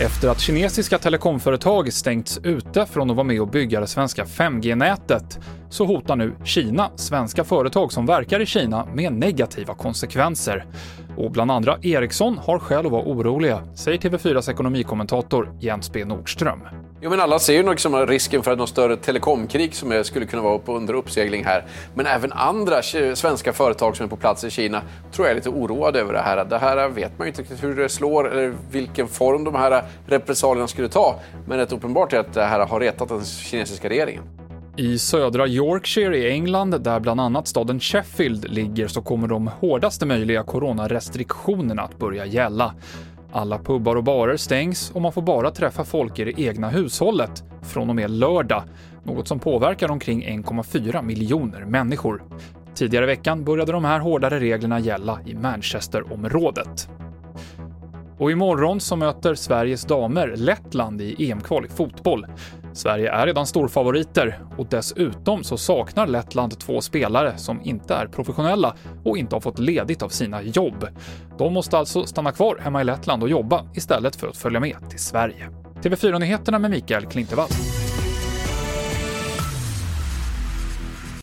Efter att kinesiska telekomföretag stängts ute från att vara med och bygga det svenska 5G-nätet så hotar nu Kina svenska företag som verkar i Kina med negativa konsekvenser. Och bland andra Ericsson har skäl att vara oroliga, säger TV4s ekonomikommentator Jens B Nordström. Jo, men alla ser ju liksom risken för något större telekomkrig som skulle kunna vara under uppsegling här. Men även andra svenska företag som är på plats i Kina tror jag är lite oroade över det här. Det här vet man ju inte riktigt hur det slår eller vilken form de här repressalierna skulle ta. Men det är uppenbart är att det här har retat den kinesiska regeringen. I södra Yorkshire i England, där bland annat staden Sheffield ligger, så kommer de hårdaste möjliga coronarestriktionerna att börja gälla. Alla pubbar och barer stängs och man får bara träffa folk i det egna hushållet från och med lördag, något som påverkar omkring 1,4 miljoner människor. Tidigare i veckan började de här hårdare reglerna gälla i Manchesterområdet. Och imorgon så möter Sveriges damer Lettland i EM-kval i fotboll. Sverige är redan storfavoriter och dessutom så saknar Lettland två spelare som inte är professionella och inte har fått ledigt av sina jobb. De måste alltså stanna kvar hemma i Lettland och jobba istället för att följa med till Sverige. TV4-nyheterna med Mikael Klintevall.